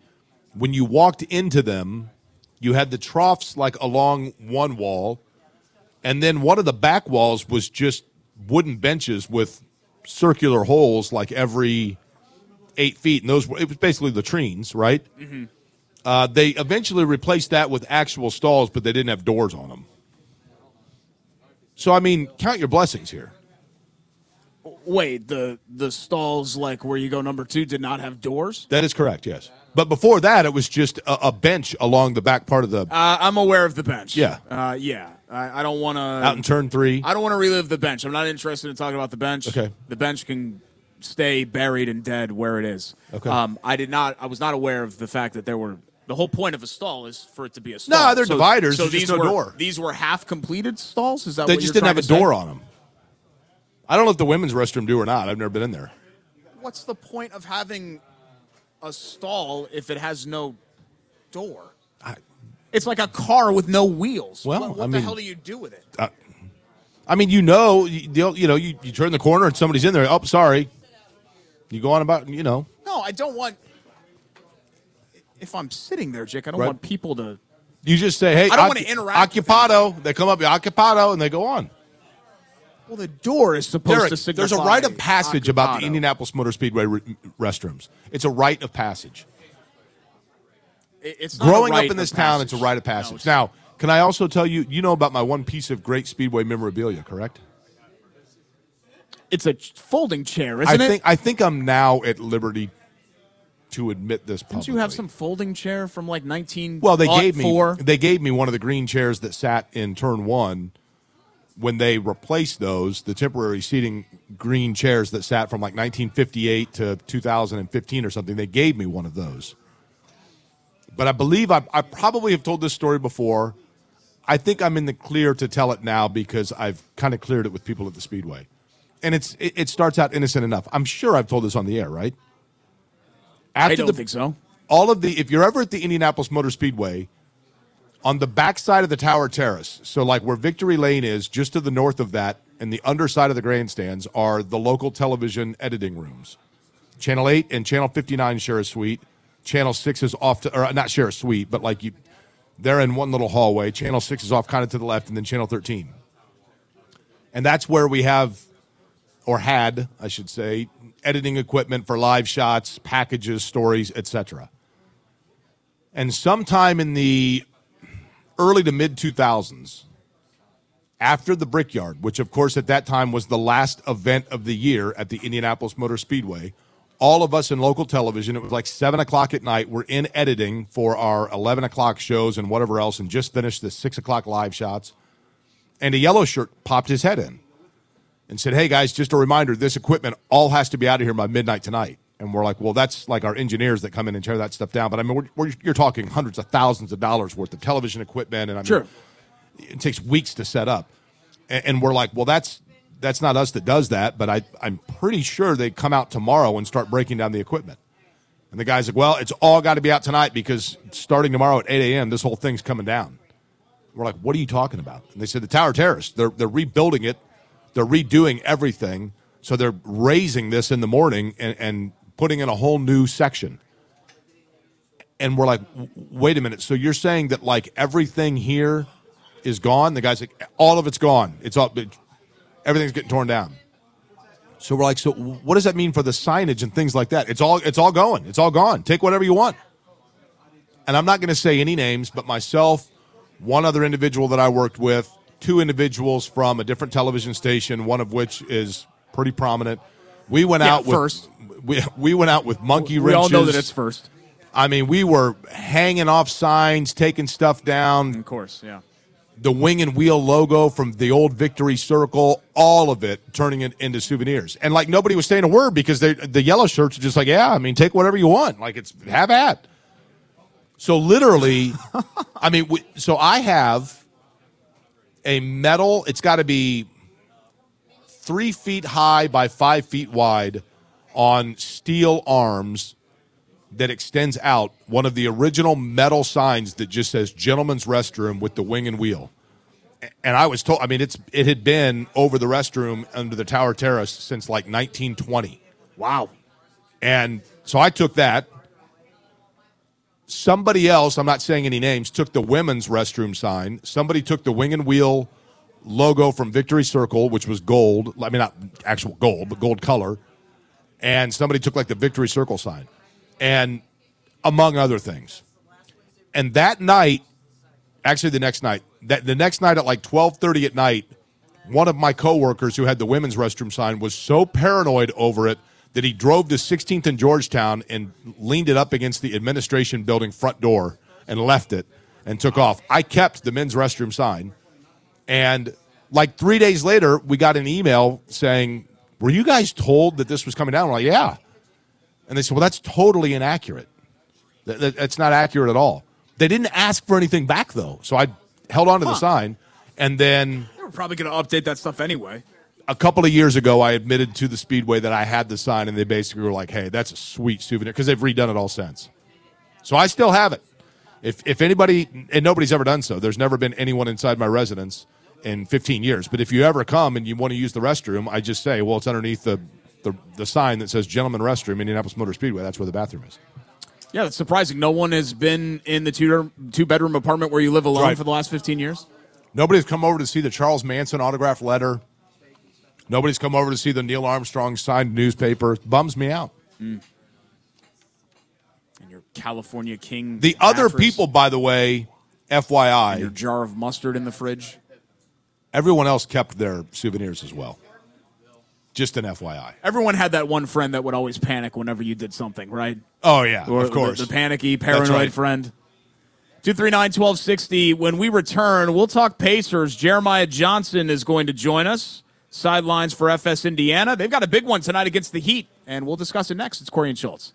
when you walked into them, you had the troughs like along one wall, and then one of the back walls was just wooden benches with circular holes like every eight feet, and those were it was basically latrines, right? Uh, they eventually replaced that with actual stalls, but they didn't have doors on them. So I mean, count your blessings here. Wait, the the stalls like where you go number two did not have doors. That is correct, yes. But before that, it was just a, a bench along the back part of the Uh, I'm aware of the bench. Yeah. uh, yeah. I, I don't want to out in turn three. I don't want to relive the bench. I'm not interested in talking about the bench. Okay. The bench can stay buried and dead where it is. Okay. Um, I did not. I was not aware of the fact that there were. The whole point of a stall is for it to be a stall. No, they're dividers. So these just no were door. these were half completed stalls. Is that They what just you're didn't have a trying door say? on them. I don't know if the women's restroom do or not. I've never been in there. What's the point of having a stall if it has no door? I, It's like a car with no wheels. Well, what, what I the mean- hell do you do with it? I mean, you know, you, you know, you, you turn the corner and somebody's in there. Oh, sorry. You go on about, you know. No, I don't want. If I'm sitting there, Jake, I don't Right. want people to. You just say, "Hey, I don't occu- wanna interact with Occupado." They come up, occupado, and they go on. Well, the door is supposed Derek, to signify. there's a rite of passage about the occupado. Indianapolis Motor Speedway re- restrooms. It's a rite of passage. It- It's not a Growing up rite in this of town, it's a rite of No, passage. it's- now, can I also tell you, you know about my one piece of great Speedway memorabilia, correct? it's a ch- folding chair, isn't it? think I think I'm now at liberty to admit this. Didn't you have some folding chair from like 19? Well, they gave me four. they gave me one of the green chairs that sat in turn one. When they replaced those, the temporary seating green chairs that sat from like 1958 to 2015 or something, they gave me one of those. But I believe I, I probably have told this story before. I think I'm in the clear to tell it now because I've kind of cleared it with people at the Speedway, and it's it, it starts out innocent enough. I'm sure I've told this on the air, right? I After don't the- think so. all of the if you're ever at the Indianapolis Motor Speedway, on the backside of the Tower Terrace, so like where Victory Lane is, just to the north of that, and the underside of the grandstands are the local television editing rooms. Channel 8 and Channel 59 share a suite. Channel 6 is off to, or not share a suite, but like you, they're in one little hallway. Channel 6 is off kind of to the left, and then Channel 13. And that's where we have, or had, I should say, editing equipment for live shots, packages, stories, etc. And sometime in the early to mid 2000s, after the Brickyard, which of course at that time was the last event of the year at the Indianapolis Motor Speedway, all of us in local television, it was like seven o'clock at night, we're in editing for our 11 o'clock shows and whatever else, and just finished the six o'clock live shots. And a yellow shirt popped his head in and said, Hey guys, just a reminder this equipment all has to be out of here by midnight tonight. And we're like, Well, that's like our engineers that come in and tear that stuff down. But I mean, we're, we're, you're talking hundreds of thousands of dollars worth of television equipment. And I mean, Sure. it takes weeks to set up. And, and we're like, Well, that's. That's not us that does that, but I, I'm pretty sure they come out tomorrow and start breaking down the equipment. And the guy's like, Well, it's all got to be out tonight because starting tomorrow at 8 a.m., this whole thing's coming down. We're like, what are you talking about? And they said the Tower Terrace. They're they're rebuilding it. They're redoing everything. So they're raising this in the morning and, and putting in a whole new section. And we're like, wait a minute. So you're saying that like everything here is gone? The guy's like, all of it's gone. It's all it, everything's getting torn down. So we're like, so what does that mean for the signage and things like that? It's all it's all going. It's all gone. Take whatever you want. And I'm not going to say any names, but myself, one other individual that I worked with, two individuals from a different television station, one of which is pretty prominent. We went Yeah, out with first. We, we went out with monkey We wrenches. all know that it's first. I mean, we were hanging off signs, taking stuff down, Of course, yeah. the wing and wheel logo from the old Victory Circle, all of it, turning it into souvenirs. And like nobody was saying a word because they, the yellow shirts are just like, yeah, I mean, take whatever you want. Like it's have at. So literally, I mean, we, so I have a metal. It's got to be three feet high by five feet wide on steel arms that extends out one of the original metal signs that just says gentleman's restroom with the wing and wheel and i was told i mean it's it had been over the restroom under the tower terrace since like 1920 Wow. and so i took that somebody else i'm not saying any names took the women's restroom sign. Somebody took the wing and wheel logo from victory circle which was gold. I mean not actual gold but gold color. And somebody took like the victory circle sign. And among other things. And that night actually the next night that the next night at like 12:30 at night one of my coworkers who had the women's restroom sign was so paranoid over it that he drove to 16th and Georgetown and leaned it up against the administration building front door and left it and took off. I kept the men's restroom sign and like 3 days later we got an email saying, "Were you guys told that this was coming down?" We're like, "Yeah." And they said, "Well, that's totally inaccurate. That, that- that's not accurate at all." They didn't ask for anything back though. So I held on to the sign and then We're probably going to update that stuff anyway. A couple of years ago, I admitted to the Speedway that I had the sign, and they basically were like, "Hey, that's a sweet souvenir," because they've redone it all since. So I still have it. If if anybody and nobody's ever done so, there's never been anyone inside my residence in 15 years. But if you ever come and you want to use the restroom, I just say, "Well, it's underneath the the, the sign that says Gentleman Restroom, Indianapolis Motor Speedway. That's where the bathroom is." Yeah, that's surprising. No one has been in the two two bedroom apartment where you live alone Right. for the last 15 years. Nobody's come over to see the Charles Manson autograph letter. Nobody's come over to see the Neil Armstrong signed newspaper. Bums me out. And your California King. The other people, by the way, FYI, Your jar of mustard in the fridge. everyone else kept their souvenirs as well. Just an FYI. Everyone had that one friend that would always panic whenever you did something, right? Oh yeah, Or of course. The, the panicky, paranoid right. friend. 239 1260. When we return, we'll talk Pacers. Jeremiah Johnson is going to join us. Sidelines for FS Indiana. They've got a big one tonight against the Heat, and we'll discuss it next. It's Query and Schultz.